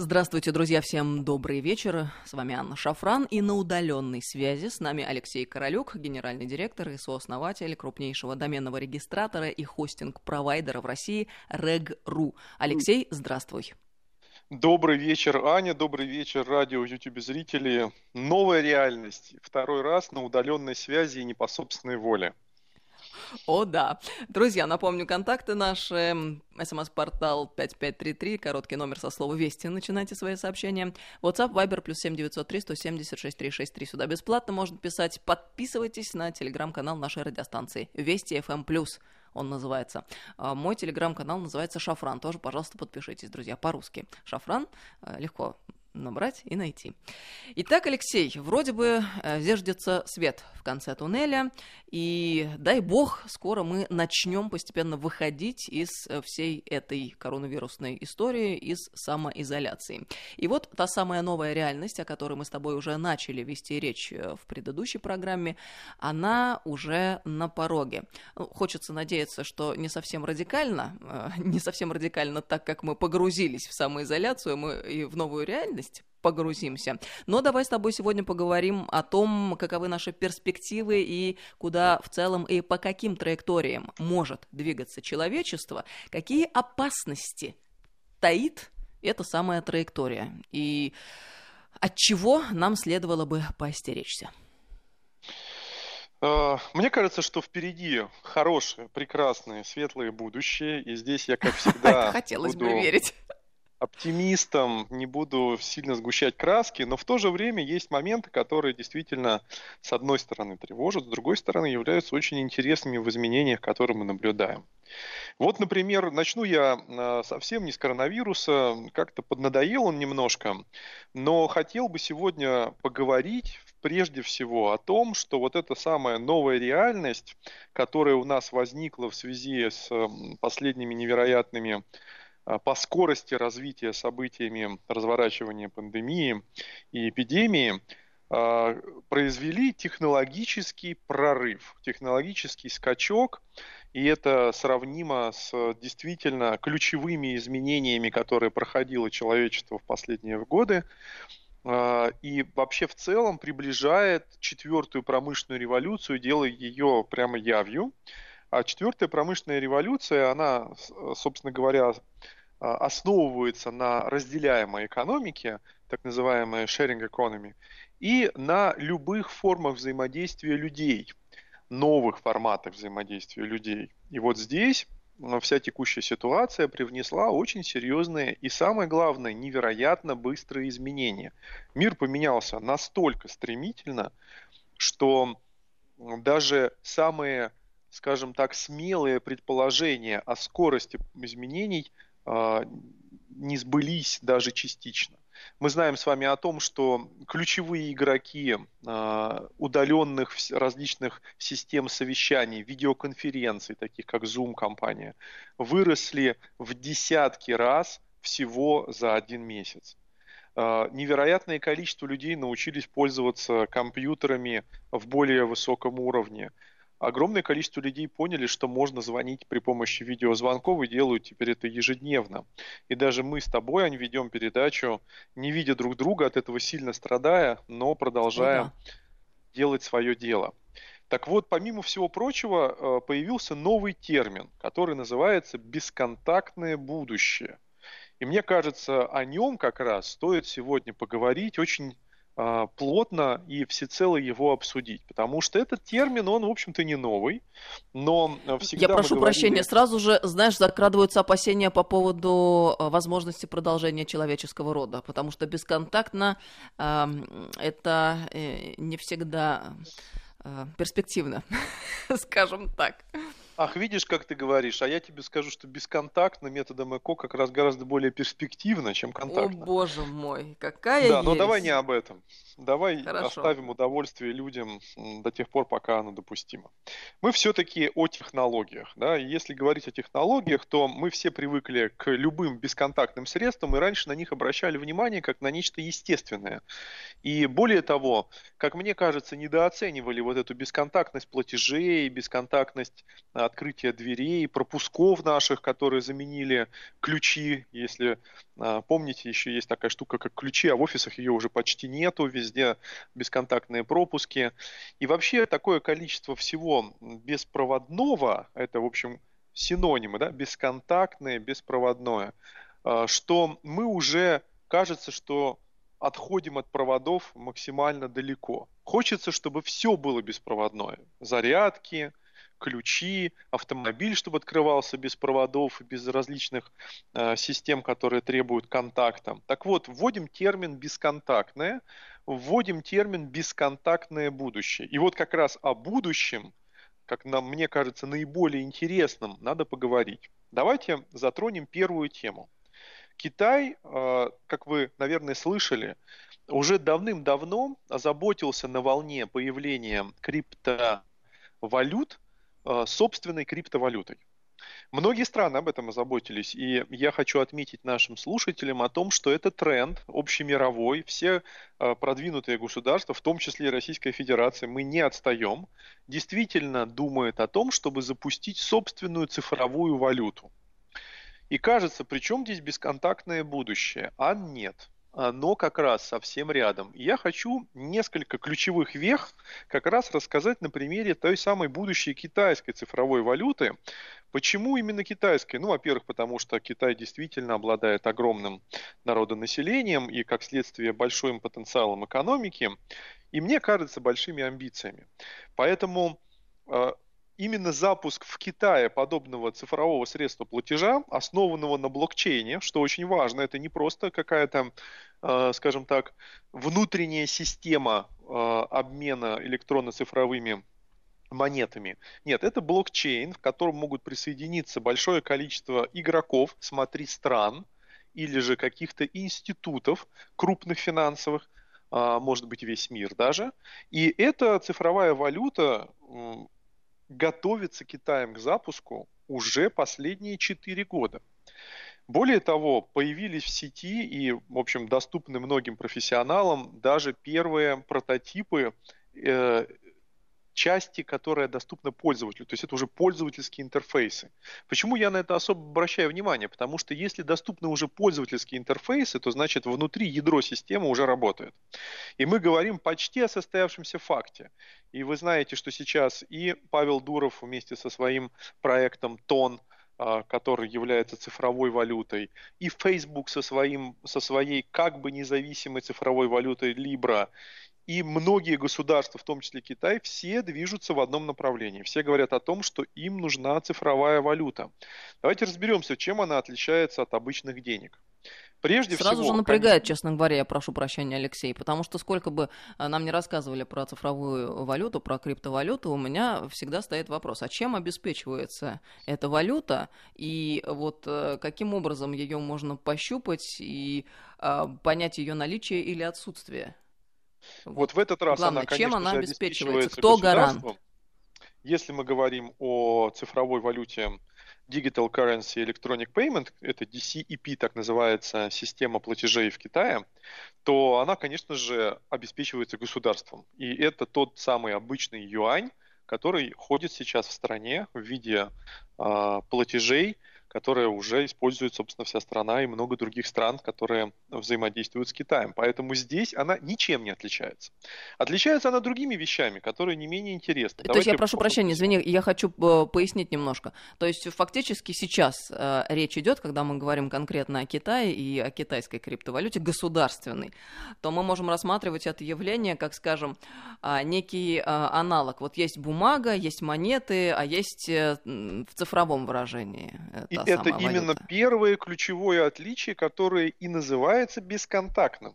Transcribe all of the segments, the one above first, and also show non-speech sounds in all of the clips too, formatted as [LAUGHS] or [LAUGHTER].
Здравствуйте, друзья, всем добрый вечер. С вами Анна Шафран и на удаленной связи с нами Алексей Королюк, генеральный директор и сооснователь крупнейшего доменного регистратора и хостинг-провайдера в России Reg.ru. Алексей, здравствуй. Добрый вечер, Аня, добрый вечер, радио, YouTube зрители. Новая реальность. Второй раз на удаленной связи и не по собственной воле. О, да. Друзья, напомню, контакты наши. СМС-портал 5533, короткий номер со слова «Вести». Начинайте свои сообщения. WhatsApp, Viber, плюс 7903 176 363. Сюда бесплатно можно писать. Подписывайтесь на телеграм-канал нашей радиостанции «Вести FM+,» он называется. А, мой телеграм-канал называется «Шафран». Тоже, пожалуйста, подпишитесь, друзья, по-русски. «Шафран» э, легко набрать и найти. Итак, Алексей, вроде бы э, зиждется свет в конце туннеля, и дай бог, скоро мы начнем постепенно выходить из э, всей этой коронавирусной истории, из самоизоляции. И вот та самая новая реальность, о которой мы с тобой уже начали вести речь э, в предыдущей программе, она уже на пороге. Ну, хочется надеяться, что не совсем радикально, [LAUGHS] не совсем радикально так, как мы погрузились в самоизоляцию мы и в новую реальность погрузимся. Но давай с тобой сегодня поговорим о том, каковы наши перспективы и куда в целом и по каким траекториям может двигаться человечество, какие опасности таит эта самая траектория и от чего нам следовало бы поостеречься. А, мне кажется, что впереди хорошее, прекрасное, светлое будущее, и здесь я, как [LAUGHS] всегда, хотелось бы верить оптимистом, не буду сильно сгущать краски, но в то же время есть моменты, которые действительно с одной стороны тревожат, с другой стороны являются очень интересными в изменениях, которые мы наблюдаем. Вот, например, начну я а, совсем не с коронавируса, как-то поднадоел он немножко, но хотел бы сегодня поговорить прежде всего о том, что вот эта самая новая реальность, которая у нас возникла в связи с последними невероятными по скорости развития событиями разворачивания пандемии и эпидемии а, произвели технологический прорыв, технологический скачок, и это сравнимо с действительно ключевыми изменениями, которые проходило человечество в последние годы, а, и вообще в целом приближает четвертую промышленную революцию, делая ее прямо явью. А четвертая промышленная революция, она, собственно говоря, а, основывается на разделяемой экономике, так называемая sharing economy, и на любых формах взаимодействия людей, новых форматах взаимодействия людей. И вот здесь вся текущая ситуация привнесла очень серьезные и, самое главное, невероятно быстрые изменения. Мир поменялся настолько стремительно, что даже самые, скажем так, смелые предположения о скорости изменений – не сбылись даже частично. Мы знаем с вами о том, что ключевые игроки а, удаленных различных систем совещаний, видеоконференций, таких как Zoom компания, выросли в десятки раз всего за один месяц. А, невероятное количество людей научились пользоваться компьютерами в более высоком уровне огромное количество людей поняли, что можно звонить при помощи видеозвонков и делают теперь это ежедневно. И даже мы с тобой, они ведем передачу, не видя друг друга, от этого сильно страдая, но продолжая ну, да. делать свое дело. Так вот, помимо всего прочего, э, появился новый термин, который называется бесконтактное будущее. И мне кажется, о нем как раз стоит сегодня поговорить очень плотно и всецело его обсудить, потому что этот термин, он, в общем-то, не новый, но всегда... Я прошу говорили... прощения, сразу же, знаешь, закрадываются опасения по поводу а, возможности продолжения человеческого рода, потому что бесконтактно э, это э, не всегда э, перспективно, [LAUGHS] скажем так. Ах, видишь, как ты говоришь, а я тебе скажу, что бесконтактно методом ЭКО как раз гораздо более перспективно, чем контактно. О, боже мой, какая Да, но давай не об этом. Давай Хорошо. оставим удовольствие людям до тех пор, пока оно допустимо. Мы все-таки о технологиях. Да? если говорить о технологиях, то мы все привыкли к любым бесконтактным средствам и раньше на них обращали внимание как на нечто естественное. И более того, как мне кажется, недооценивали вот эту бесконтактность платежей, бесконтактность а, открытия дверей, пропусков наших, которые заменили ключи. Если а, помните, еще есть такая штука, как ключи, а в офисах ее уже почти нету, везде бесконтактные пропуски. И вообще такое количество всего беспроводного, это, в общем, синонимы, да, бесконтактное, беспроводное, а, что мы уже, кажется, что отходим от проводов максимально далеко. Хочется, чтобы все было беспроводное. Зарядки, ключи, автомобиль, чтобы открывался без проводов и без различных э, систем, которые требуют контакта. Так вот, вводим термин бесконтактное, вводим термин бесконтактное будущее. И вот как раз о будущем, как нам, мне кажется, наиболее интересном, надо поговорить. Давайте затронем первую тему – Китай, а, как вы, наверное, слышали, уже давным-давно озаботился на волне появления криптовалют собственной криптовалютой. Многие страны об этом озаботились, и я хочу отметить нашим слушателям о том, что это тренд общемировой. Все а, продвинутые государства, в том числе и Российская Федерация, мы не отстаем, действительно думают о том, чтобы запустить собственную цифровую валюту. И кажется, при чем здесь бесконтактное будущее? А нет. Оно как раз совсем рядом. Я хочу несколько ключевых вех как раз рассказать на примере той самой будущей китайской цифровой валюты. Почему именно китайской? Ну, во-первых, потому что Китай действительно обладает огромным народонаселением и, как следствие, большим потенциалом экономики. И мне кажется, большими амбициями. Поэтому э, именно запуск в Китае подобного цифрового средства платежа, основанного на блокчейне, что очень важно, это не просто какая-то, э, скажем так, внутренняя система э, обмена электронно-цифровыми монетами. Нет, это блокчейн, в котором могут присоединиться большое количество игроков, смотри, стран или же каких-то институтов крупных финансовых, э, может быть весь мир даже. И эта цифровая валюта готовится Китаем к запуску уже последние 4 года. Более того, появились в сети и, в общем, доступны многим профессионалам даже первые прототипы э, части, которая доступна пользователю. То есть это уже пользовательские интерфейсы. Почему я на это особо обращаю внимание? Потому что если доступны уже пользовательские интерфейсы, то значит внутри ядро системы уже работает. И мы говорим почти о состоявшемся факте. И вы знаете, что сейчас и Павел Дуров вместе со своим проектом ТОН, а, который является цифровой валютой, и Facebook со, своим, со своей как бы независимой цифровой валютой Libra, и многие государства, в том числе Китай, все движутся в одном направлении. Все говорят о том, что им нужна цифровая валюта. Давайте разберемся, чем она отличается от обычных денег. Прежде Сразу всего, же напрягает, конечно... честно говоря, я прошу прощения, Алексей, потому что сколько бы э, нам не рассказывали про цифровую валюту, про криптовалюту, у меня всегда стоит вопрос, а чем обеспечивается эта валюта, и вот э, каким образом ее можно пощупать и э, понять ее наличие или отсутствие? Вот в этот раз Главное, она, конечно чем она обеспечивается? Кто гарант? Если мы говорим о цифровой валюте Digital Currency Electronic Payment, это DCEP, так называется система платежей в Китае, то она, конечно же, обеспечивается государством. И это тот самый обычный юань, который ходит сейчас в стране в виде э, платежей, которая уже использует, собственно, вся страна и много других стран, которые взаимодействуют с Китаем. Поэтому здесь она ничем не отличается. Отличается она другими вещами, которые не менее интересны. То есть я прошу прощения, извини, я хочу э, пояснить немножко. То есть фактически сейчас э, речь идет, когда мы говорим конкретно о Китае и о китайской криптовалюте государственной, то мы можем рассматривать это явление как, скажем, э, некий э, аналог. Вот есть бумага, есть монеты, а есть э, в цифровом выражении. И это именно валюта. первое ключевое отличие, которое и называется бесконтактным.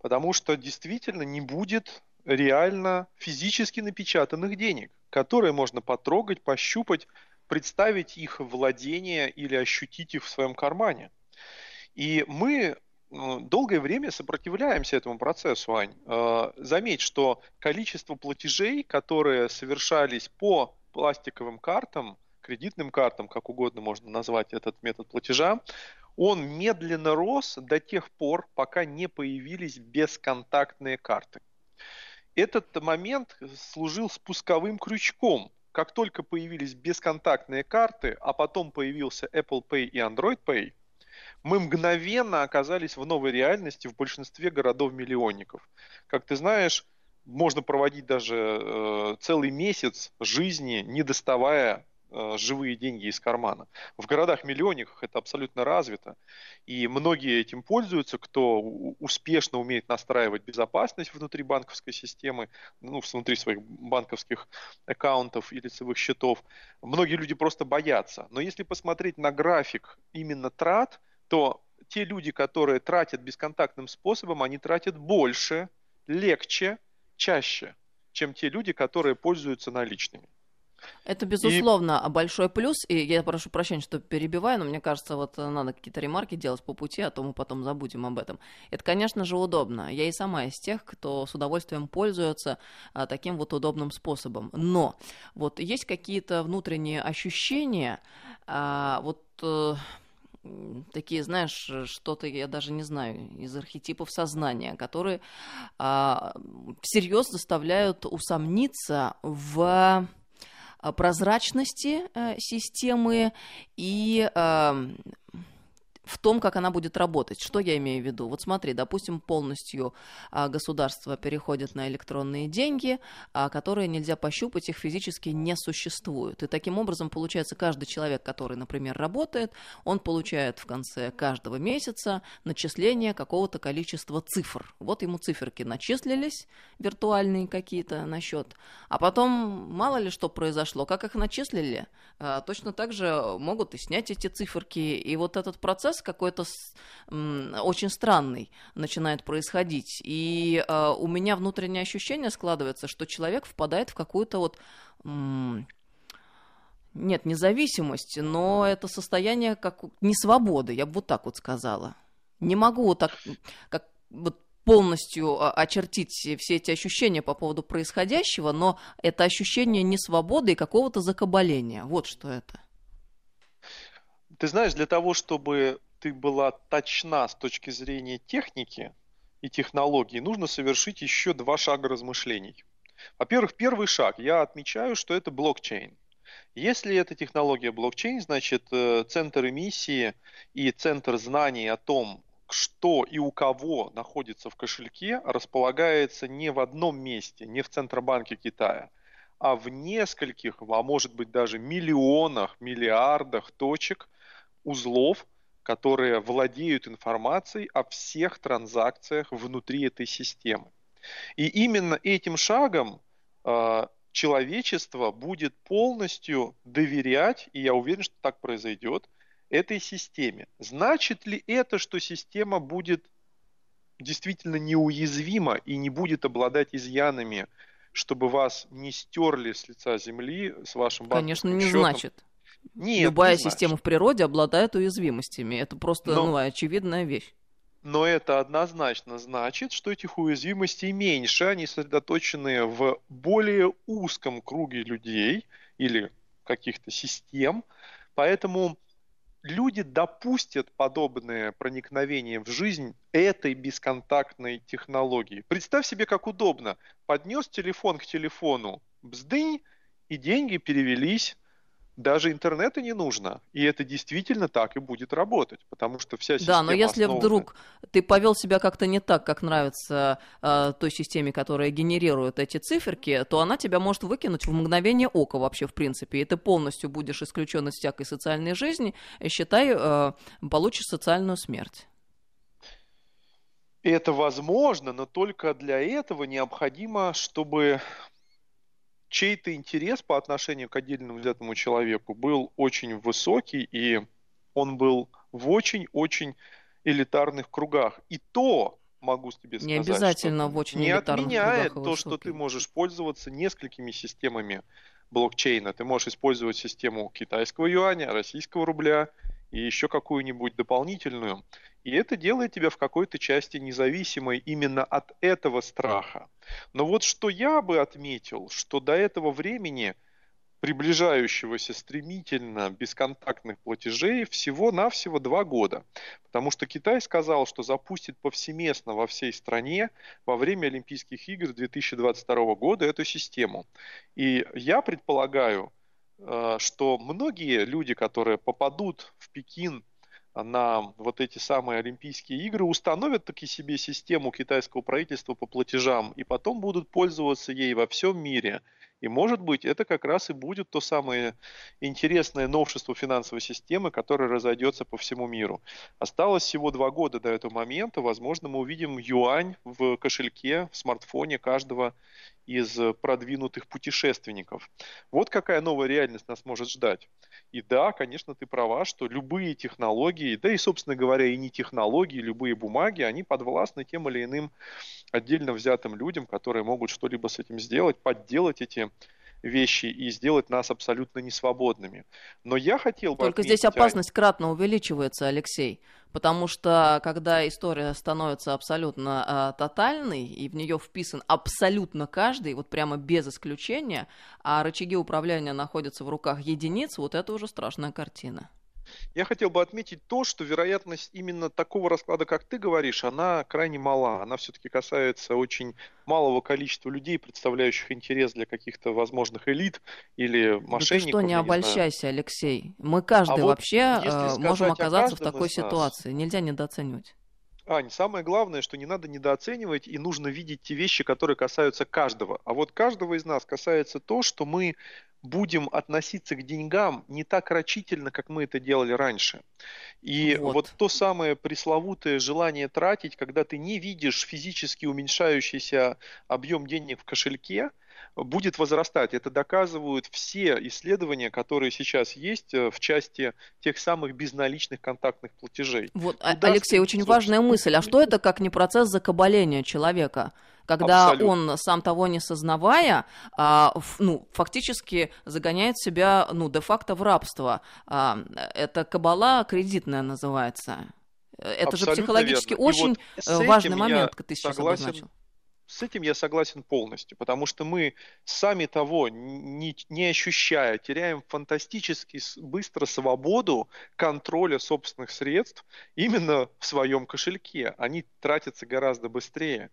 Потому что действительно не будет реально физически напечатанных денег, которые можно потрогать, пощупать, представить их владение или ощутить их в своем кармане. И мы ну, долгое время сопротивляемся этому процессу, Ань. Э, заметь, что количество платежей, которые совершались по пластиковым картам, кредитным картам, как угодно можно назвать этот метод платежа, он медленно рос до тех пор, пока не появились бесконтактные карты. Этот момент служил спусковым крючком как только появились бесконтактные карты, а потом появился Apple Pay и Android Pay, мы мгновенно оказались в новой реальности в большинстве городов-миллионников. Как ты знаешь, можно проводить даже э, целый месяц жизни, не доставая живые деньги из кармана. В городах-миллионниках это абсолютно развито, и многие этим пользуются, кто успешно умеет настраивать безопасность внутри банковской системы, ну, внутри своих банковских аккаунтов и лицевых счетов. Многие люди просто боятся. Но если посмотреть на график именно трат, то те люди, которые тратят бесконтактным способом, они тратят больше, легче, чаще, чем те люди, которые пользуются наличными. Это, безусловно, и... большой плюс, и я прошу прощения, что перебиваю, но мне кажется, вот надо какие-то ремарки делать по пути, а то мы потом забудем об этом. Это, конечно же, удобно. Я и сама из тех, кто с удовольствием пользуется а, таким вот удобным способом. Но вот есть какие-то внутренние ощущения, а, вот... А, такие, знаешь, что-то, я даже не знаю, из архетипов сознания, которые а, всерьез заставляют усомниться в прозрачности э, системы и э, в том, как она будет работать. Что я имею в виду? Вот смотри, допустим, полностью а, государство переходит на электронные деньги, а, которые нельзя пощупать, их физически не существует. И таким образом, получается, каждый человек, который, например, работает, он получает в конце каждого месяца начисление какого-то количества цифр. Вот ему циферки начислились, виртуальные какие-то на счет, а потом мало ли что произошло, как их начислили, а, точно так же могут и снять эти циферки, и вот этот процесс процесс какой-то очень странный начинает происходить. И э, у меня внутреннее ощущение складывается, что человек впадает в какую-то вот... Нет, независимость, но это состояние как несвободы, я бы вот так вот сказала. Не могу так, как вот полностью а, очертить все эти ощущения по поводу происходящего, но это ощущение несвободы и какого-то закабаления. Вот что это. Ты знаешь, для того, чтобы ты была точна с точки зрения техники и технологии, нужно совершить еще два шага размышлений. Во-первых, первый шаг. Я отмечаю, что это блокчейн. Если это технология блокчейн, значит э, центр эмиссии и центр знаний о том, что и у кого находится в кошельке, располагается не в одном месте, не в Центробанке Китая, а в нескольких, а может быть даже миллионах, миллиардах точек – узлов, которые владеют информацией о всех транзакциях внутри этой системы. И именно этим шагом э, человечество будет полностью доверять, и я уверен, что так произойдет, этой системе. Значит ли это, что система будет действительно неуязвима и не будет обладать изъянами, чтобы вас не стерли с лица земли с вашим банковским Конечно, не счетом? значит. Нет, Любая не система в природе обладает уязвимостями. Это просто Но... ну, очевидная вещь. Но это однозначно значит, что этих уязвимостей меньше, они сосредоточены в более узком круге людей или каких-то систем. Поэтому люди допустят подобное проникновение в жизнь этой бесконтактной технологии. Представь себе, как удобно. Поднес телефон к телефону, бздынь, и деньги перевелись даже интернета не нужно. И это действительно так и будет работать, потому что вся система Да, но если основана... вдруг ты повел себя как-то не так, как нравится э, той системе, которая генерирует эти циферки, то она тебя может выкинуть в мгновение ока вообще, в принципе, и ты полностью будешь исключен из всякой социальной жизни, считай, э, получишь социальную смерть. Это возможно, но только для этого необходимо, чтобы чей-то интерес по отношению к отдельному взятому человеку был очень высокий, и он был в очень-очень элитарных кругах. И то могу тебе сказать, не обязательно в очень не отменяет то, что ты можешь пользоваться несколькими системами блокчейна. Ты можешь использовать систему китайского юаня, российского рубля и еще какую-нибудь дополнительную. И это делает тебя в какой-то части независимой именно от этого страха. Но вот что я бы отметил, что до этого времени приближающегося стремительно бесконтактных платежей всего-навсего два года. Потому что Китай сказал, что запустит повсеместно во всей стране во время Олимпийских игр 2022 года эту систему. И я предполагаю, э, что многие люди, которые попадут в Пекин на вот эти самые Олимпийские игры, установят таки себе систему китайского правительства по платежам и потом будут пользоваться ей во всем мире – и может быть, это как раз и будет то самое интересное новшество финансовой системы, которое разойдется по всему миру. Осталось всего два года до этого момента. Возможно, мы увидим юань в кошельке, в смартфоне каждого из продвинутых путешественников. Вот какая новая реальность нас может ждать. И да, конечно, ты права, что любые технологии, да и, собственно говоря, и не технологии, любые бумаги, они подвластны тем или иным отдельно взятым людям, которые могут что-либо с этим сделать, подделать эти вещи и сделать нас абсолютно несвободными. Но я хотел бы... Только отметить... здесь опасность кратно увеличивается, Алексей, потому что когда история становится абсолютно э, тотальной, и в нее вписан абсолютно каждый, вот прямо без исключения, а рычаги управления находятся в руках единиц, вот это уже страшная картина. Я хотел бы отметить то, что вероятность именно такого расклада, как ты говоришь, она крайне мала. Она все-таки касается очень малого количества людей, представляющих интерес для каких-то возможных элит или мошенников. Да ты что, не обольщайся, не Алексей. Мы каждый а вообще вот, э, можем оказаться в такой ситуации. Нельзя недооценивать. Ань, самое главное, что не надо недооценивать и нужно видеть те вещи, которые касаются каждого. А вот каждого из нас касается то, что мы будем относиться к деньгам не так рачительно, как мы это делали раньше. И вот. вот то самое пресловутое желание тратить, когда ты не видишь физически уменьшающийся объем денег в кошельке, будет возрастать. Это доказывают все исследования, которые сейчас есть э, в части тех самых безналичных контактных платежей. Вот, Куда Алексей, очень важная мысль. А что это как не процесс закабаления человека? когда Абсолютно. он, сам того не сознавая, а, ну, фактически загоняет себя, ну, де-факто в рабство. А, это кабала кредитная называется. Это Абсолютно же психологически верно. очень вот важный момент, ты сейчас согласен, обозначил. С этим я согласен полностью, потому что мы сами того не, не ощущая, теряем фантастически быстро свободу контроля собственных средств именно в своем кошельке. Они тратятся гораздо быстрее.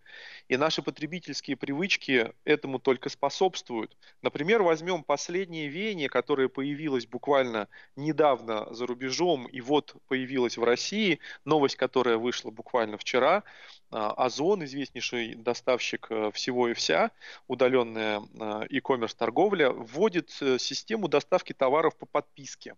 И наши потребительские привычки этому только способствуют. Например, возьмем последнее веяние, которое появилось буквально недавно за рубежом и вот появилось в России, новость, которая вышла буквально вчера. А, Озон, известнейший доставщик поставщик э, всего и вся, удаленная э, e-commerce торговля, вводит э, систему доставки товаров по подписке.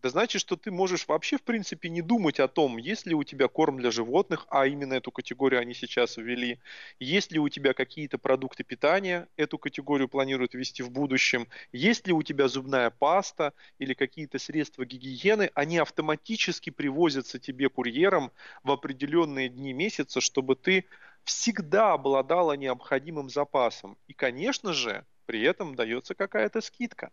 Это значит, что ты можешь вообще, в принципе, не думать о том, есть ли у тебя корм для животных, а именно эту категорию они сейчас ввели, есть ли у тебя какие-то продукты питания, эту категорию планируют ввести в будущем, есть ли у тебя зубная паста или какие-то средства гигиены, они автоматически привозятся тебе курьером в определенные дни месяца, чтобы ты всегда обладала необходимым запасом. И, конечно же, при этом дается какая-то скидка.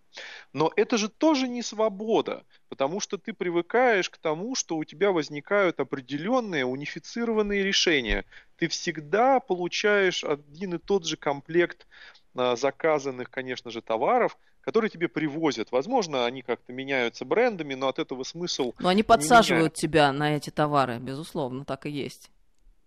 Но это же тоже не свобода, потому что ты привыкаешь к тому, что у тебя возникают определенные унифицированные решения. Ты всегда получаешь один и тот же комплект а, заказанных, конечно же, товаров, которые тебе привозят. Возможно, они как-то меняются брендами, но от этого смысл... Но они подсаживают тебя на эти товары, безусловно, так и есть.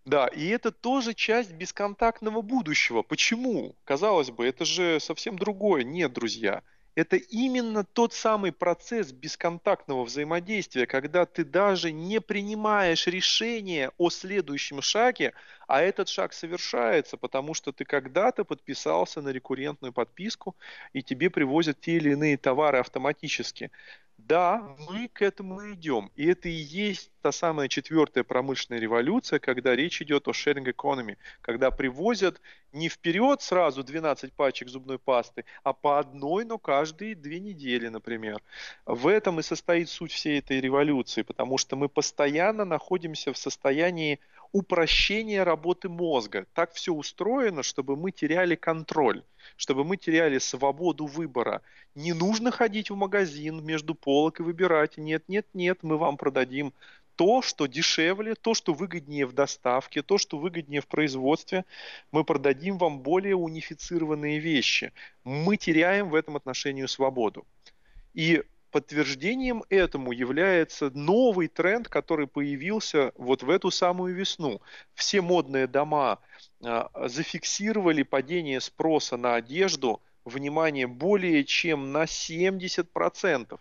Да, и это тоже часть бесконтактного будущего. Почему? Казалось бы, это же совсем другое. Нет, друзья. Это именно тот самый процесс бесконтактного взаимодействия, когда ты даже не принимаешь решение о следующем шаге, а этот шаг совершается, потому что ты когда-то подписался на рекуррентную подписку, и тебе привозят те или иные товары автоматически. Да, мы к этому идем. И это и есть та самая четвертая промышленная революция, когда речь идет о sharing economy, когда привозят не вперед сразу 12 пачек зубной пасты, а по одной, но каждые две недели, например. В этом и состоит суть всей этой революции, потому что мы постоянно находимся в состоянии упрощения работы мозга. Так все устроено, чтобы мы теряли контроль чтобы мы теряли свободу выбора. Не нужно ходить в магазин между полок и выбирать. Нет, нет, нет, мы вам продадим то, что дешевле, то, что выгоднее в доставке, то, что выгоднее в производстве, мы продадим вам более унифицированные вещи. Мы теряем в этом отношении свободу. И подтверждением этому является новый тренд, который появился вот в эту самую весну. Все модные дома а, зафиксировали падение спроса на одежду, внимание, более чем на 70%.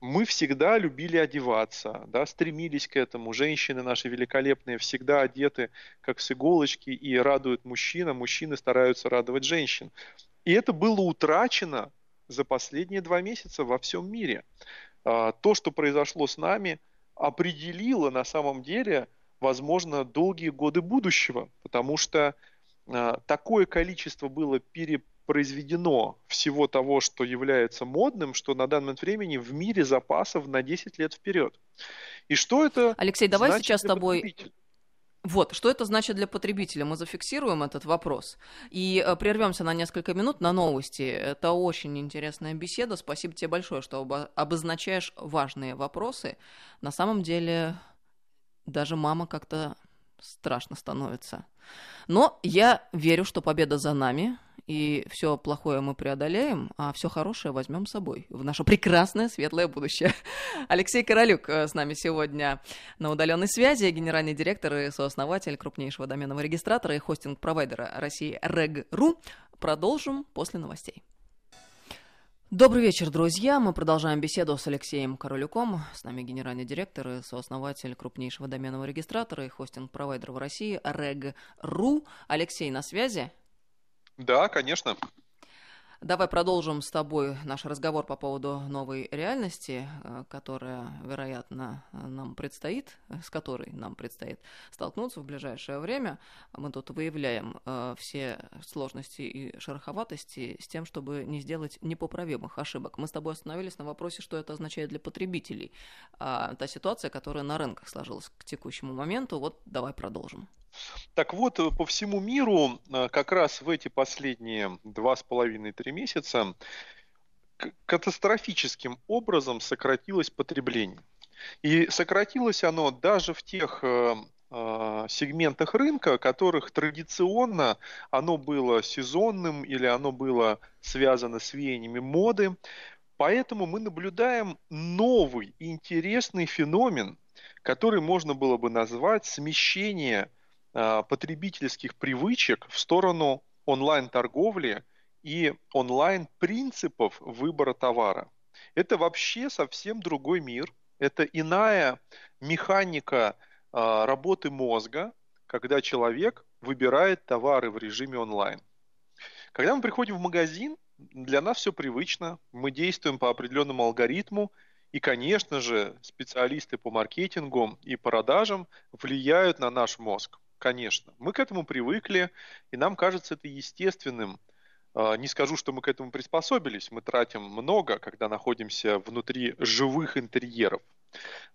Мы всегда любили одеваться, да, стремились к этому. Женщины наши великолепные всегда одеты как с иголочки и радуют мужчин, а мужчины стараются радовать женщин. И это было утрачено за последние два месяца во всем мире. А, то, что произошло с нами, определило на самом деле, возможно, долгие годы будущего, потому что а, такое количество было перепроизведено всего того, что является модным, что на данный момент времени в мире запасов на 10 лет вперед. И что это? Алексей, давай сейчас с тобой вот, что это значит для потребителя? Мы зафиксируем этот вопрос и э, прервемся на несколько минут на новости. Это очень интересная беседа. Спасибо тебе большое, что обозначаешь важные вопросы. На самом деле, даже мама как-то страшно становится. Но я верю, что победа за нами, и все плохое мы преодолеем, а все хорошее возьмем с собой в наше прекрасное светлое будущее. [LAUGHS] Алексей Королюк э, с нами сегодня на удаленной связи, генеральный директор и сооснователь крупнейшего доменного регистратора и хостинг-провайдера России Reg.ru. Продолжим после новостей. Добрый вечер, друзья. Мы продолжаем беседу с Алексеем Королюком. С нами генеральный директор и сооснователь крупнейшего доменного регистратора и хостинг-провайдера в России Reg.ru. Алексей, на связи? Да, конечно. Давай продолжим с тобой наш разговор по поводу новой реальности, э, которая, вероятно, нам предстоит, с которой нам предстоит столкнуться в ближайшее время. Мы тут выявляем э, все сложности и шероховатости с тем, чтобы не сделать непоправимых ошибок. Мы с тобой остановились на вопросе, что это означает для потребителей. А та ситуация, которая на рынках сложилась к текущему моменту, вот давай продолжим. Так вот, э, по всему миру э, как раз в эти последние два с половиной-три месяца катастрофическим образом сократилось потребление. И сократилось оно даже в тех э, сегментах рынка, которых традиционно оно было сезонным или оно было связано с веяниями моды. Поэтому мы наблюдаем новый интересный феномен, который можно было бы назвать смещение потребительских привычек в сторону онлайн-торговли и онлайн-принципов выбора товара. Это вообще совсем другой мир, это иная механика э, работы мозга, когда человек выбирает товары в режиме онлайн. Когда мы приходим в магазин, для нас все привычно, мы действуем по определенному алгоритму, и, конечно же, специалисты по маркетингу и продажам влияют на наш мозг. Конечно. Мы к этому привыкли, и нам кажется это естественным. А, не скажу, что мы к этому приспособились. Мы тратим много, когда находимся внутри живых интерьеров.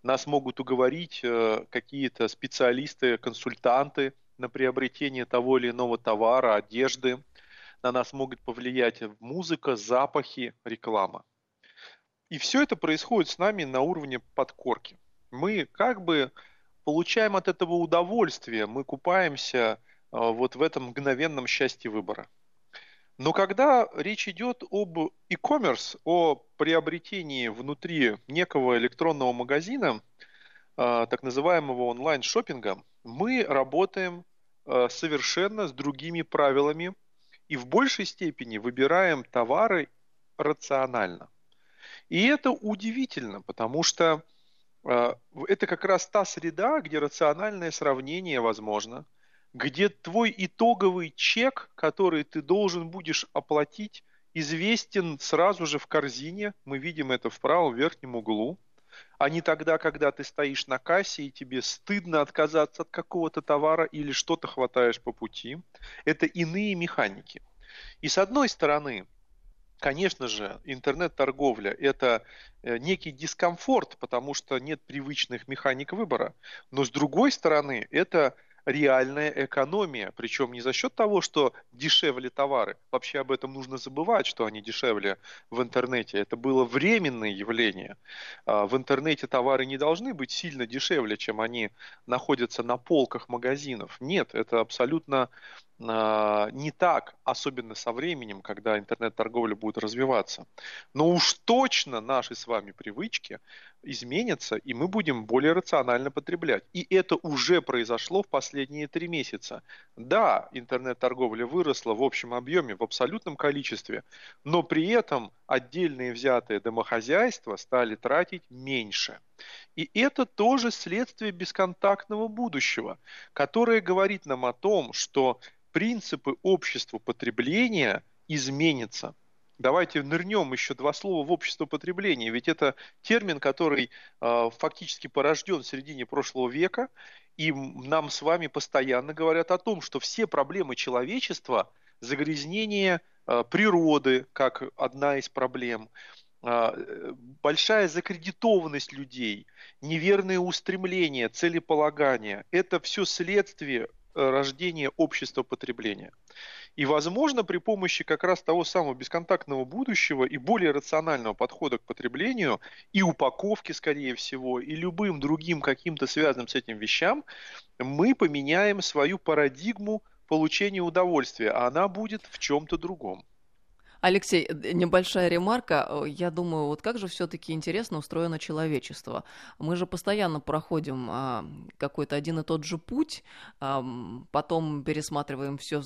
Нас могут уговорить э, какие-то специалисты, консультанты на приобретение того или иного товара, одежды. На нас могут повлиять музыка, запахи, реклама. И все это происходит с нами на уровне подкорки. Мы как бы получаем от этого удовольствие, мы купаемся а, вот в этом мгновенном счастье выбора. Но когда речь идет об e-commerce, о приобретении внутри некого электронного магазина, а, так называемого онлайн-шоппинга, мы работаем а, совершенно с другими правилами и в большей степени выбираем товары рационально. И это удивительно, потому что это как раз та среда, где рациональное сравнение возможно, где твой итоговый чек, который ты должен будешь оплатить, известен сразу же в корзине, мы видим это в правом верхнем углу, а не тогда, когда ты стоишь на кассе и тебе стыдно отказаться от какого-то товара или что-то хватаешь по пути. Это иные механики. И с одной стороны, Конечно же, интернет-торговля – это э, некий дискомфорт, потому что нет привычных механик выбора. Но с другой стороны, это реальная экономия, причем не за счет того, что дешевле товары. Вообще об этом нужно забывать, что они дешевле в интернете. Это было временное явление. А, в интернете товары не должны быть сильно дешевле, чем они находятся на полках магазинов. Нет, это абсолютно не так, особенно со временем, когда интернет-торговля будет развиваться. Но уж точно наши с вами привычки изменятся, и мы будем более рационально потреблять. И это уже произошло в последние три месяца. Да, интернет-торговля выросла в общем объеме, в абсолютном количестве, но при этом отдельные взятые домохозяйства стали тратить меньше. И это тоже следствие бесконтактного будущего, которое говорит нам о том, что принципы общества потребления изменятся. Давайте нырнем еще два слова в общество потребления, ведь это термин, который э, фактически порожден в середине прошлого века, и нам с вами постоянно говорят о том, что все проблемы человечества, загрязнение э, природы как одна из проблем, э, большая закредитованность людей, неверные устремления, целеполагания, это все следствие рождения общества потребления. И, возможно, при помощи как раз того самого бесконтактного будущего и более рационального подхода к потреблению и упаковки, скорее всего, и любым другим каким-то связанным с этим вещам, мы поменяем свою парадигму получения удовольствия, а она будет в чем-то другом. Алексей, э, небольшая ремарка. Э, я думаю, вот как же все-таки интересно устроено человечество. Мы же постоянно проходим а, какой-то один и тот же путь, а, потом пересматриваем все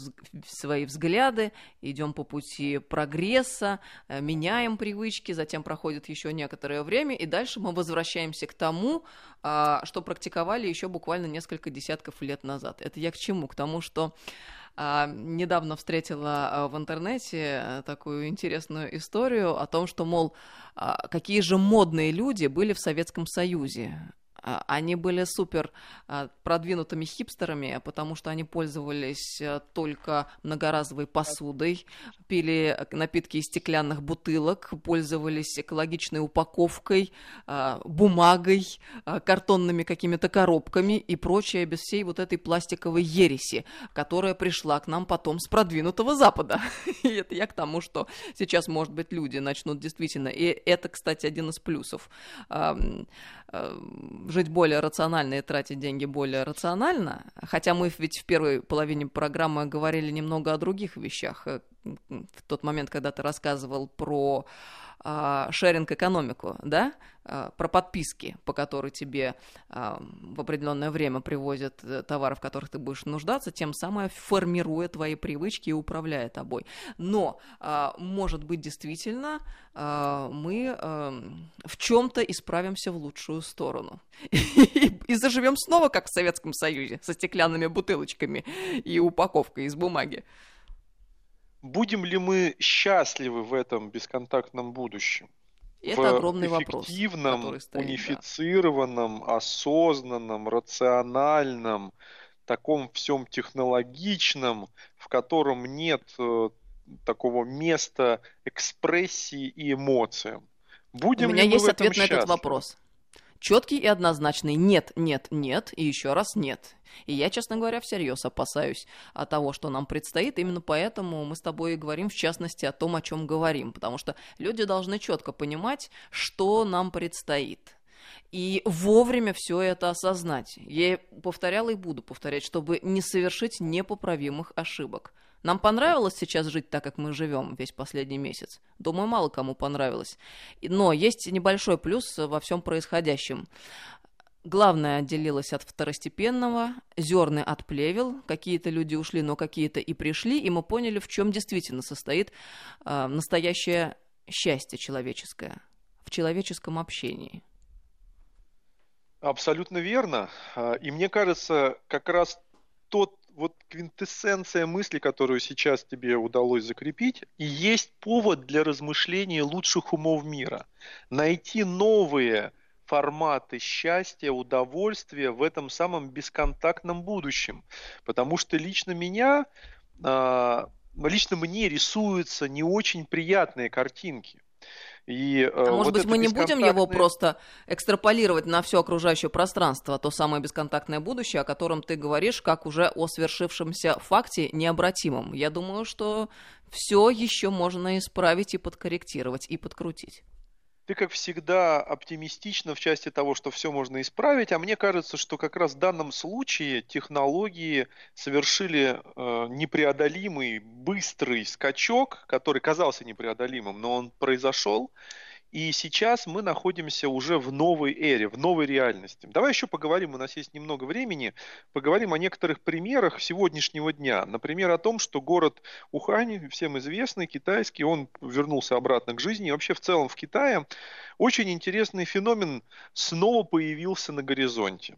свои взгляды, идем по пути прогресса, а, меняем привычки, затем проходит еще некоторое время, и дальше мы возвращаемся к тому, а, что практиковали еще буквально несколько десятков лет назад. Это я к чему? К тому, что недавно встретила а, в интернете такую интересную историю о том, что, мол, а, какие же модные люди были в Советском Союзе. А, они были супер а, продвинутыми хипстерами, потому что они пользовались э, только многоразовой посудой, пили напитки из стеклянных бутылок, пользовались экологичной упаковкой, а, бумагой, картонными какими-то коробками и прочее без всей вот этой пластиковой ереси, которая пришла к нам потом с продвинутого Запада. [LAUGHS] И это я к тому, что сейчас, может быть, люди начнут действительно... И это, кстати, один из плюсов жить более рационально и тратить деньги более рационально, хотя мы ведь в первой половине программы говорили немного о других вещах, э, в тот момент, когда ты рассказывал про а, шеринг-экономику, да, про подписки, по которой тебе а, в определенное время привозят э, товары, в которых ты будешь нуждаться, тем самым формируя твои привычки и управляя тобой. Но, может быть, действительно, мы в чем-то исправимся в лучшую сторону. [LAUGHS] И заживем снова, как в Советском Союзе, со стеклянными бутылочками и упаковкой из бумаги. Будем ли мы счастливы в этом бесконтактном будущем? Это в огромный эффективном, вопрос, стоит, унифицированном, да. осознанном, рациональном, таком всем технологичном, в котором нет э, такого места экспрессии и эмоциям. Будем У меня есть ответ счастливы? на этот вопрос. Четкий и однозначный нет, нет, нет и еще раз нет. И я, честно говоря, всерьез опасаюсь от того, что нам предстоит. Именно поэтому мы с тобой и говорим, в частности, о том, о чем говорим. Потому что люди должны четко понимать, что нам предстоит и вовремя все это осознать. Я повторяла и буду повторять, чтобы не совершить непоправимых ошибок. Нам понравилось сейчас жить так, как мы живем весь последний месяц. Думаю, мало кому понравилось. Но есть небольшой плюс во всем происходящем. Главное отделилось от второстепенного, зерны от плевел, какие-то люди ушли, но какие-то и пришли, и мы поняли, в чем действительно состоит э, настоящее счастье человеческое, в человеческом общении. Абсолютно верно. А, и мне кажется, как раз тот вот квинтэссенция мысли, которую сейчас тебе удалось закрепить, и есть повод для размышления лучших умов мира. Найти новые форматы счастья, удовольствия в этом самом бесконтактном будущем. Потому что лично меня, а, лично мне рисуются не очень приятные картинки. И, э, а вот может быть, мы не будем его просто экстраполировать на все окружающее пространство, то самое бесконтактное будущее, о котором ты говоришь, как уже о свершившемся факте необратимом. Я думаю, что все еще можно исправить и подкорректировать, и подкрутить. Ты, как всегда, оптимистична в части того, что все можно исправить, а мне кажется, что как раз в данном случае технологии совершили э, непреодолимый, быстрый скачок, который казался непреодолимым, но он произошел. И сейчас мы находимся уже в новой эре, в новой реальности. Давай еще поговорим, у нас есть немного времени, поговорим о некоторых примерах сегодняшнего дня. Например, о том, что город Ухань, всем известный, китайский, он вернулся обратно к жизни. И вообще в целом в Китае очень интересный феномен снова появился на горизонте.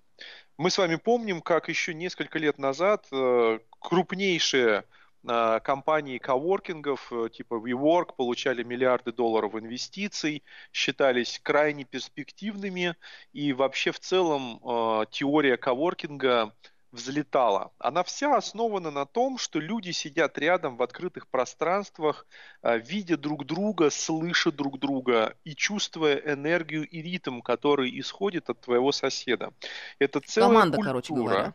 Мы с вами помним, как еще несколько лет назад э, крупнейшие компании коворкингов э, типа WeWork получали миллиарды долларов инвестиций, считались крайне перспективными, и вообще в целом э, теория коворкинга взлетала. Она вся основана на том, что люди сидят рядом в открытых пространствах, э, видя друг друга, слыша друг друга и чувствуя энергию и ритм, который исходит от твоего соседа. Это целая Команда, культура. короче говоря.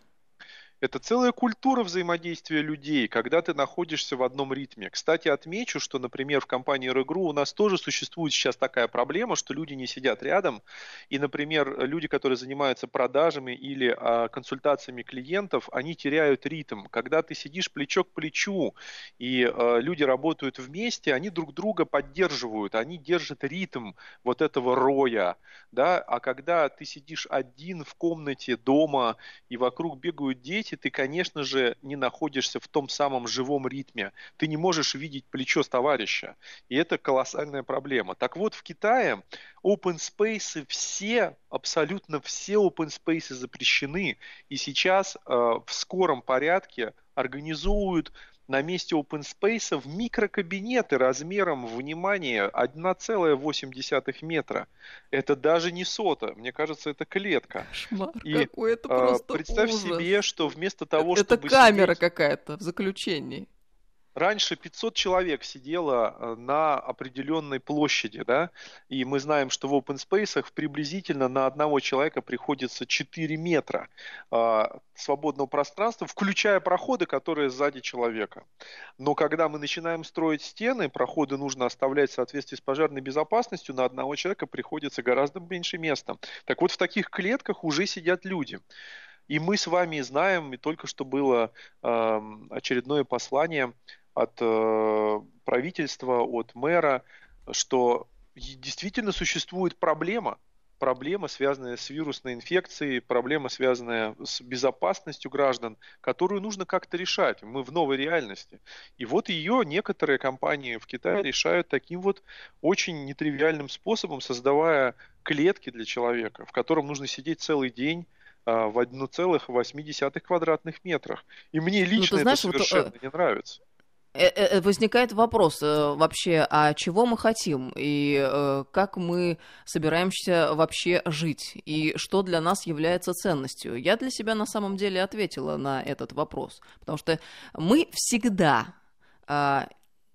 Это целая культура взаимодействия людей, когда ты находишься в одном ритме. Кстати, отмечу, что, например, в компании REGRU у нас тоже существует сейчас такая проблема, что люди не сидят рядом. И, например, люди, которые занимаются продажами или а, консультациями клиентов, они теряют ритм. Когда ты сидишь плечо к плечу, и а, люди работают вместе, они друг друга поддерживают, они держат ритм вот этого роя. Да? А когда ты сидишь один в комнате дома, и вокруг бегают дети, ты, конечно же, не находишься в том самом живом ритме. Ты не можешь видеть плечо с товарища. И это колоссальная проблема. Так вот, в Китае open space все, абсолютно все open space запрещены. И сейчас э, в скором порядке организуют на месте open space в микрокабинеты размером, внимание, 1,8 метра. Это даже не сота, мне кажется, это клетка. Кошмар И какой, это а, просто представь ужас. себе, что вместо того, это чтобы Это камера сидеть... какая-то в заключении. Раньше 500 человек сидело э, на определенной площади, да, и мы знаем, что в open space приблизительно на одного человека приходится 4 метра э, свободного пространства, включая проходы, которые сзади человека. Но когда мы начинаем строить стены, проходы нужно оставлять в соответствии с пожарной безопасностью, на одного человека приходится гораздо меньше места. Так вот, в таких клетках уже сидят люди. И мы с вами знаем, и только что было э, очередное послание от э, правительства, от мэра, что действительно существует проблема, проблема, связанная с вирусной инфекцией, проблема, связанная с безопасностью граждан, которую нужно как-то решать. Мы в новой реальности. И вот ее некоторые компании в Китае решают таким вот очень нетривиальным способом, создавая клетки для человека, в котором нужно сидеть целый день, а, в 1,8 квадратных метрах. И мне ну, лично ну, знаешь, это совершенно вот, не нравится. Э, э, возникает вопрос э, вообще, а чего мы хотим и как мы собираемся вообще жить и что для нас является ценностью? Я для себя на самом деле ответила на этот вопрос, потому что мы всегда а,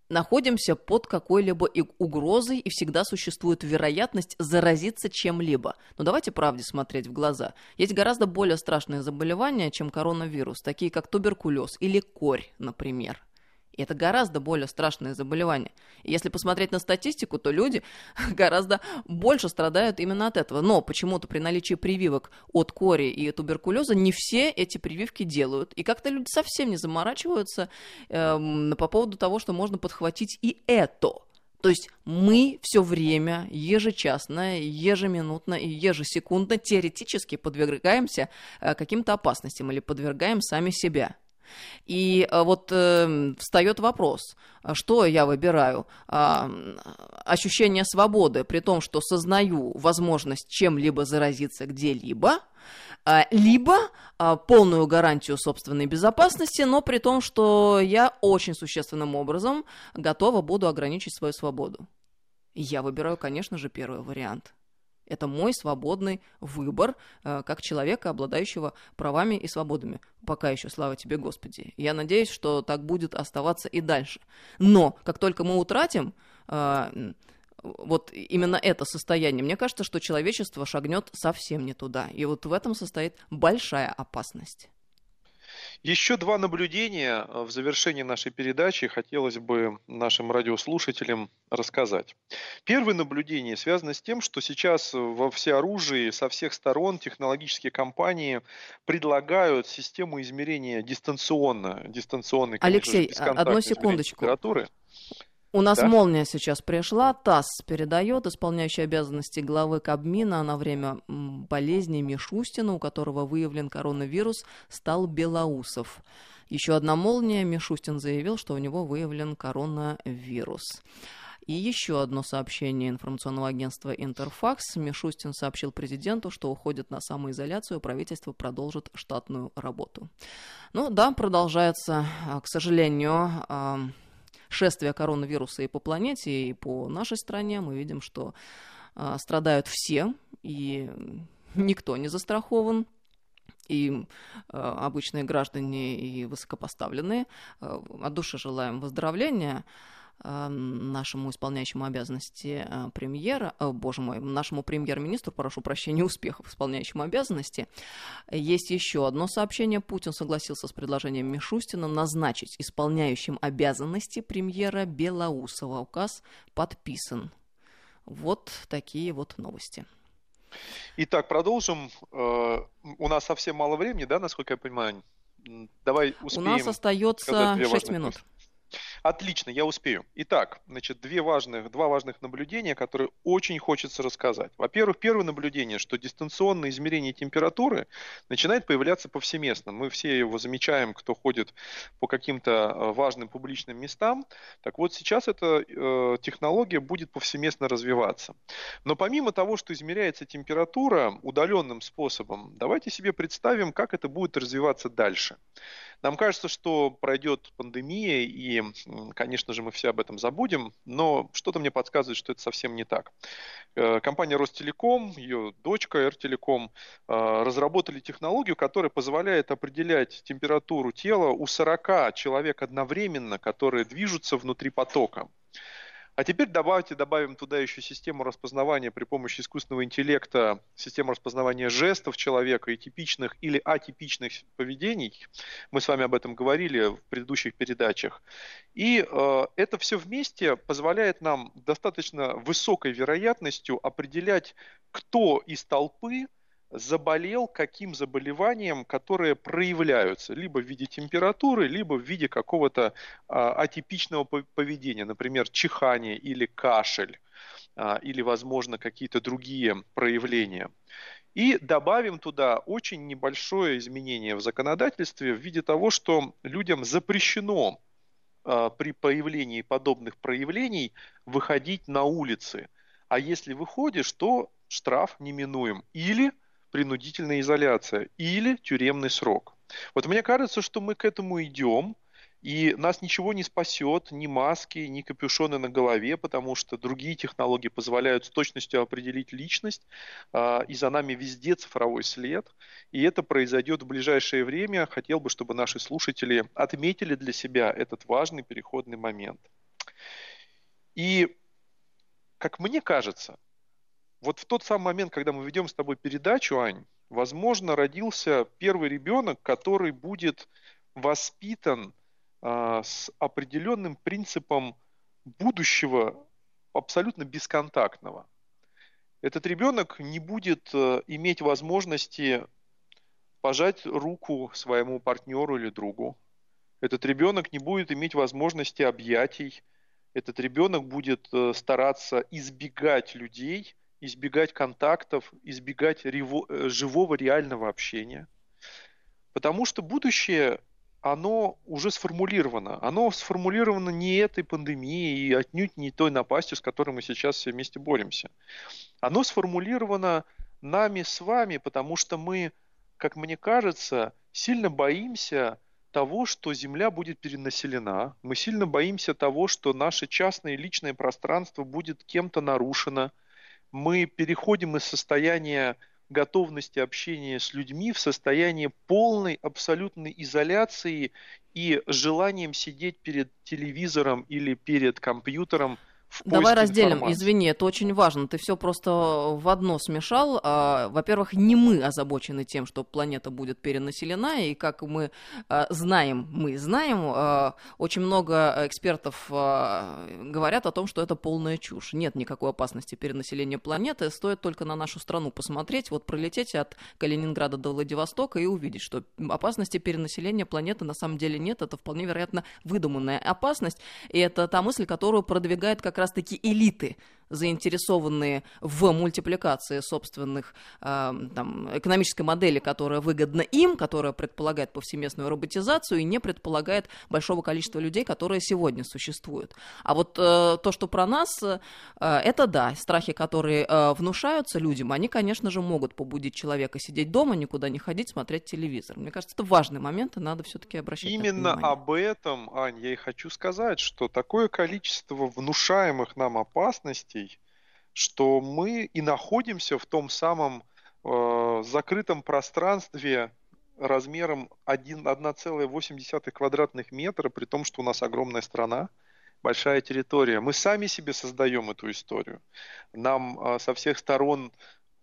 находимся под какой-либо угрозой, и всегда существует вероятность заразиться чем-либо. Но давайте правде смотреть в глаза. Есть гораздо более страшные заболевания, чем коронавирус, такие как туберкулез или корь, например. И это гораздо более страшное заболевание. И если посмотреть на статистику, то люди [LAUGHS] гораздо больше страдают именно от этого. Но почему-то при наличии прививок от кори и туберкулеза не все эти прививки делают. И как-то люди совсем не заморачиваются э, по поводу того, что можно подхватить и это. То есть мы все время, ежечасно, ежеминутно и ежесекундно теоретически подвергаемся э, каким-то опасностям или подвергаем сами себя. И э, вот э, встает вопрос, а что я выбираю? А, ощущение свободы, при том, что сознаю возможность чем-либо заразиться где-либо, а, либо а, полную гарантию собственной безопасности, но при том, что я очень существенным образом готова буду ограничить свою свободу. Я выбираю, конечно же, первый вариант – это мой свободный выбор, э, как человека, обладающего правами и свободами. Пока еще, слава тебе, Господи. Я надеюсь, что так будет оставаться и дальше. Но как только мы утратим э, вот именно это состояние, мне кажется, что человечество шагнет совсем не туда. И вот в этом состоит большая опасность. Еще два наблюдения э, в завершении нашей передачи хотелось бы нашим радиослушателям рассказать. Первое наблюдение связано с тем, что сейчас во всеоружии со всех сторон технологические компании предлагают систему измерения дистанционно, дистанционной, Алексей, одну секундочку. Температуры. У нас да? молния сейчас пришла, ТАСС передает исполняющий обязанности главы Кабмина на время болезни Мишустина, у которого выявлен коронавирус, стал Белоусов. Еще одна молния, Мишустин заявил, что у него выявлен коронавирус. И еще одно сообщение информационного агентства «Интерфакс». Мишустин сообщил президенту, что уходит на самоизоляцию, правительство продолжит штатную работу. Ну да, продолжается, а, к сожалению, шествия коронавируса и по планете, и по нашей стране, мы видим, что э, страдают все, и никто не застрахован и э, обычные граждане, и высокопоставленные. Э, от души желаем выздоровления. Эм, нашему исполняющему обязанности э, премьера, о, э, боже мой, нашему премьер-министру, прошу прощения, успехов исполняющему обязанности. Есть еще одно сообщение. Путин согласился с предложением Мишустина назначить исполняющим обязанности премьера Белоусова. Указ подписан. Вот такие вот новости. Итак, продолжим. Э, у нас совсем мало времени, да, насколько я понимаю? Давай успеем. У нас остается 6 минут. Мысли. Отлично, я успею. Итак, значит, две важных, два важных наблюдения, которые очень хочется рассказать. Во-первых, первое наблюдение, что дистанционное измерение температуры начинает появляться повсеместно. Мы все его замечаем, кто ходит по каким-то э, важным публичным местам. Так вот, сейчас эта э, технология будет повсеместно развиваться. Но помимо того, что измеряется температура удаленным способом, давайте себе представим, как это будет развиваться дальше. Нам кажется, что пройдет пандемия, и, конечно же, мы все об этом забудем, но что-то мне подсказывает, что это совсем не так. Э, компания Ростелеком, ее дочка Ртелеком, э, разработали технологию, которая позволяет определять температуру тела у 40 человек одновременно, которые движутся внутри потока. А теперь давайте добавим туда еще систему распознавания при помощи искусственного интеллекта, систему распознавания жестов человека и типичных или атипичных поведений. Мы с вами об этом говорили в предыдущих передачах. И э, это все вместе позволяет нам достаточно высокой вероятностью определять, кто из толпы заболел каким заболеванием, которые проявляются либо в виде температуры, либо в виде какого-то а, атипичного поведения, например, чихание или кашель, а, или, возможно, какие-то другие проявления. И добавим туда очень небольшое изменение в законодательстве в виде того, что людям запрещено а, при появлении подобных проявлений выходить на улицы. А если выходишь, то штраф неминуем. Или принудительная изоляция или тюремный срок. Вот мне кажется, что мы к этому идем, и нас ничего не спасет, ни маски, ни капюшоны на голове, потому что другие технологии позволяют с точностью определить личность, а, и за нами везде цифровой след. И это произойдет в ближайшее время. Хотел бы, чтобы наши слушатели отметили для себя этот важный переходный момент. И, как мне кажется, вот в тот самый момент, когда мы ведем с тобой передачу, Ань, возможно, родился первый ребенок, который будет воспитан э, с определенным принципом будущего абсолютно бесконтактного. Этот ребенок не будет э, иметь возможности пожать руку своему партнеру или другу. Этот ребенок не будет иметь возможности объятий. Этот ребенок будет э, стараться избегать людей, избегать контактов, избегать рево, э, живого реального общения. Потому что будущее, оно уже сформулировано. Оно сформулировано не этой пандемией и отнюдь не той напастью, с которой мы сейчас все вместе боремся. Оно сформулировано нами с вами, потому что мы, как мне кажется, сильно боимся того, что Земля будет перенаселена. Мы сильно боимся того, что наше частное и личное пространство будет кем-то нарушено – мы переходим из состояния готовности общения с людьми в состояние полной абсолютной изоляции и желанием сидеть перед телевизором или перед компьютером Давай разделим, информации. извини, это очень важно. Ты все просто в одно смешал. А, во-первых, не мы озабочены тем, что планета будет перенаселена, и как мы а, знаем, мы знаем, а, очень много экспертов говорят о том, что это полная чушь. Нет никакой опасности перенаселения планеты, стоит только на нашу страну посмотреть, вот пролететь от Калининграда до Владивостока и увидеть, что опасности перенаселения планеты на самом деле нет, это вполне вероятно выдуманная опасность, и это та мысль, которую продвигает как раз-таки элиты заинтересованные в мультипликации собственных э, там, экономической модели, которая выгодна им, которая предполагает повсеместную роботизацию и не предполагает большого количества людей, которые сегодня существуют. А вот э, то, что про нас, э, это да, страхи, которые э, внушаются людям, они, конечно же, могут побудить человека сидеть дома, никуда не ходить, смотреть телевизор. Мне кажется, это важный момент, и надо все-таки обращать Именно об этом, Ань, я и хочу сказать, что такое количество внушаемых нам опасностей что мы и находимся в том самом э, закрытом пространстве размером 1,8 квадратных метра, при том, что у нас огромная страна, большая территория. Мы сами себе создаем эту историю. Нам э, со всех сторон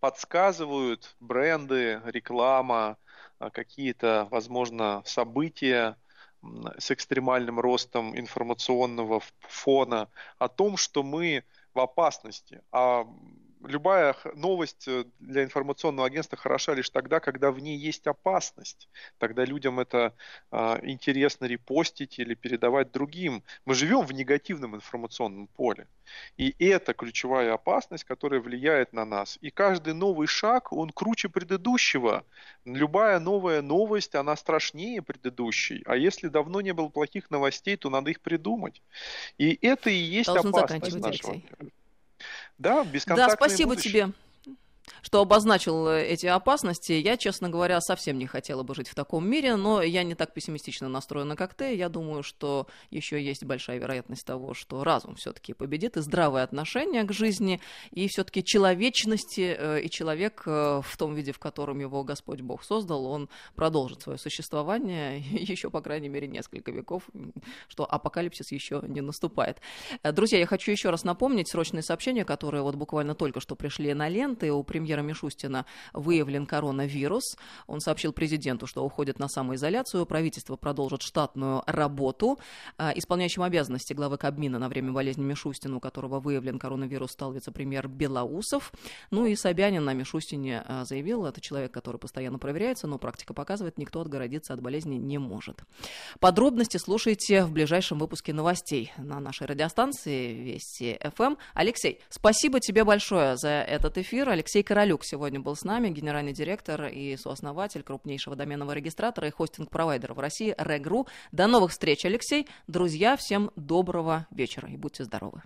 подсказывают бренды, реклама, э, какие-то, возможно, события с экстремальным ростом информационного фона о том, что мы в опасности. А любая новость э, для информационного агентства хороша лишь тогда, когда в ней есть опасность. Тогда людям это э, интересно репостить или передавать другим. Мы живем в негативном информационном поле. И это ключевая опасность, которая влияет на нас. И каждый новый шаг, он круче предыдущего. Любая новая новость, она страшнее предыдущей. А если давно не было плохих новостей, то надо их придумать. И это и есть Должен опасность нашего мира. Да, бесконтактное Да, спасибо будущее. тебе что обозначил э, эти опасности. Я, честно говоря, совсем не хотела бы жить в таком мире, но я не так пессимистично настроена, как ты. Я думаю, что еще есть большая вероятность того, что разум все-таки победит, и здравое отношение к жизни, и все-таки человечности, э, и человек э, в том виде, в котором его Господь Бог создал, он продолжит свое существование [LAUGHS] еще, по крайней мере, несколько веков, что апокалипсис еще не наступает. Друзья, я хочу еще раз напомнить срочные сообщения, которые вот буквально только что пришли на ленты у премьера Мишустина выявлен коронавирус. Он сообщил президенту, что уходит на самоизоляцию. Правительство продолжит штатную работу. А, исполняющим обязанности главы Кабмина на время болезни Мишустина, у которого выявлен коронавирус, стал вице-премьер Белоусов. Ну и Собянин на Мишустине а, заявил, это человек, который постоянно проверяется, но практика показывает, никто отгородиться от болезни не может. Подробности слушайте в ближайшем выпуске новостей на нашей радиостанции Вести ФМ. Алексей, спасибо тебе большое за этот эфир. Алексей Королюк сегодня был с нами, генеральный директор и сооснователь крупнейшего доменного регистратора и хостинг-провайдера в России Регру. До новых встреч, Алексей. Друзья, всем доброго вечера и будьте здоровы.